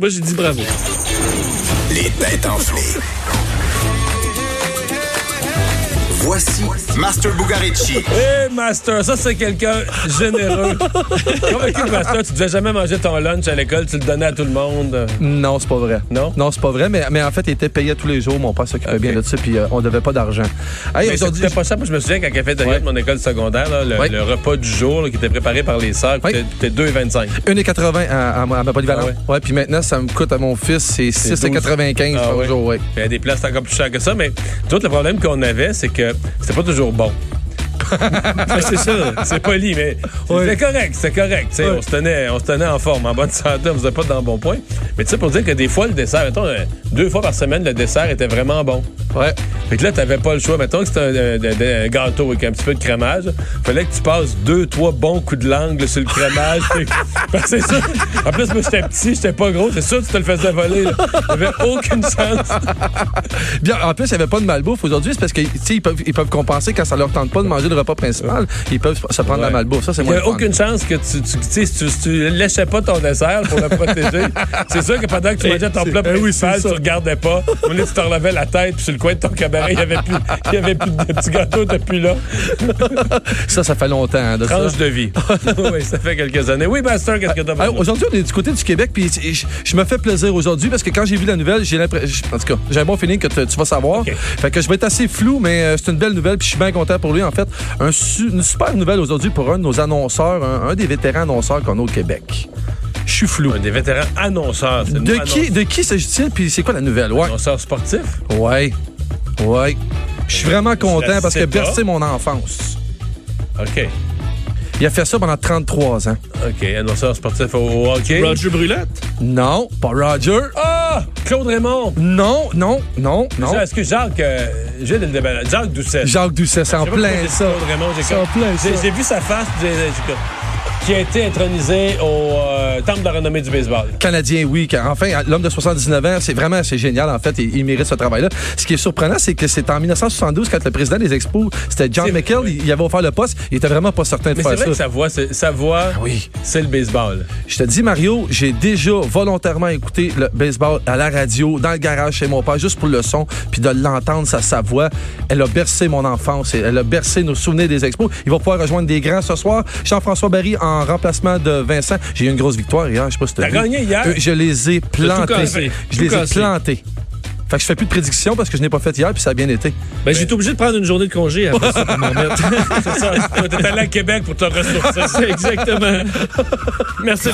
Moi, j'ai dit bravo. Les têtes enflées. Voici Master Bugarici. Hey, Master, ça, c'est quelqu'un généreux. Que Master, tu devais jamais manger ton lunch à l'école, tu le donnais à tout le monde? Non, c'est pas vrai. Non? Non, c'est pas vrai, mais, mais en fait, il était payé tous les jours. Mon père s'occupait bien de ça, puis euh, on devait pas d'argent. Hey, Mais aujourd'hui, c'était pas ça. Moi, je me souviens, il a fait Ouais. de mon école secondaire, là, le, Ouais. le repas du jour là, qui était préparé par les sœurs, Ouais. c'était 2,25. 1,80 à, à, à ma polyvalente. Ah ouais. puis maintenant, ça me coûte à mon fils, c'est 6,95 Ah par ouais. jour, ouais. Il y a des places encore plus chères que ça, mais tout le problème qu'on avait, c'est que c'était pas toujours bon. Ouais, c'est ça, c'est poli, mais c'était correct, c'était correct. tu sais, On, se tenait, on se tenait en forme, en bonne santé, on faisait pas dans le bon point. Mais tu sais, pour dire que des fois, le dessert, mettons, euh, deux fois par semaine, le dessert était vraiment bon. Ouais. Fait que là, t'avais pas le choix. Mettons que c'était un, un- un gâteau avec un petit peu de crémage. Fallait que tu passes deux, trois bons coups de langue sur le crémage. Parce que c'est ça. En plus, moi, j'étais petit, j'étais pas gros. C'est sûr que tu te le faisais voler. là. T'avais aucune chance. Bien, en plus, il n'y avait pas de malbouffe aujourd'hui. C'est parce qu'ils ils peuvent, ils peuvent compenser quand ça leur tente pas de manger le repas principal. Ils peuvent se prendre la malbouffe. Ça, c'est Il moins n'y le a aucune chance que tu, tu, si léchais pas ton dessert pour le protéger. c'est sûr que pendant que tu mangeais ton plat oui, principal, ça. tu regardais pas. Au tu te relevais la tête, puis sur le coin de ton cabaret, il n'y avait il avait plus de petits gâteaux depuis là. Ça, ça fait longtemps. hein, de ça. Tranche de vie. oui, ça fait quelques années. Oui, Master, qu'est-ce que t'as Ah, pour nous? aujourd'hui, on est du côté du Québec, puis je, je me fais plaisir aujourd'hui parce que quand j'ai vu la nouvelle, j'ai l'impression. En tout cas, j'ai un bon feeling que tu vas savoir. OK. Fait que je vais être assez flou, mais euh, c'est une belle nouvelle, puis je suis bien content pour lui. En fait, un su- une super nouvelle aujourd'hui pour un de nos annonceurs, un, un des vétérans annonceurs qu'on a au Québec. Je suis flou. Un des vétérans annonceurs. De qui, de qui s'agit-il, puis c'est quoi la nouvelle? Ouais. Annonceurs sportifs? Ouais. Ouais. Je suis vraiment content parce que bercé mon enfance. OK. Il a fait ça pendant 33 ans. OK. Annonceur sportif au, hockey. Roger Brulette? Non, pas Roger. Ah! Claude Raymond! Non, non, non, non. Est-ce que Jacques. Euh, j'ai le débat- Jacques Doucet. Jacques Doucet, c'est en plein ça. Claude Raymond, j'ai C'est comme- en plein ça. J'ai vu sa face, j'ai- j'ai comme- qui a été intronisé au euh, Temple de la renommée du baseball. Canadien, oui. car Enfin, l'homme de 79 ans, c'est vraiment, c'est génial, en fait. Il, il mérite ce travail-là. Ce qui est surprenant, c'est que c'est en 1972, quand le président des Expos, c'était John oui. il, avait offert le poste. Il était vraiment pas certain de Mais c'est faire vrai ça. que sa voix, c'est- sa voix, oui. c'est le baseball. Je te dis, Mario, j'ai déjà volontairement écouté le baseball à la radio, dans le garage chez mon père, juste pour le son, puis de l'entendre, sa, sa voix. Elle a bercé mon enfance, et elle a bercé nos souvenirs des expos. Il va pouvoir rejoindre des grands ce soir. Jean-François Barry en remplacement de Vincent. J'ai eu une grosse victoire hier, je sais pas si vu. gagné hier? Euh, je les ai plantés. Je les ai plantés. Fait que je fais plus de prédictions parce que je n'ai pas fait hier, puis ça a bien été. Ben, j'ai été obligé de prendre une journée de congé après ça pour m'en remettre. C'est ça. T'es allé à Québec pour te ressourcer. Exactement. Merci.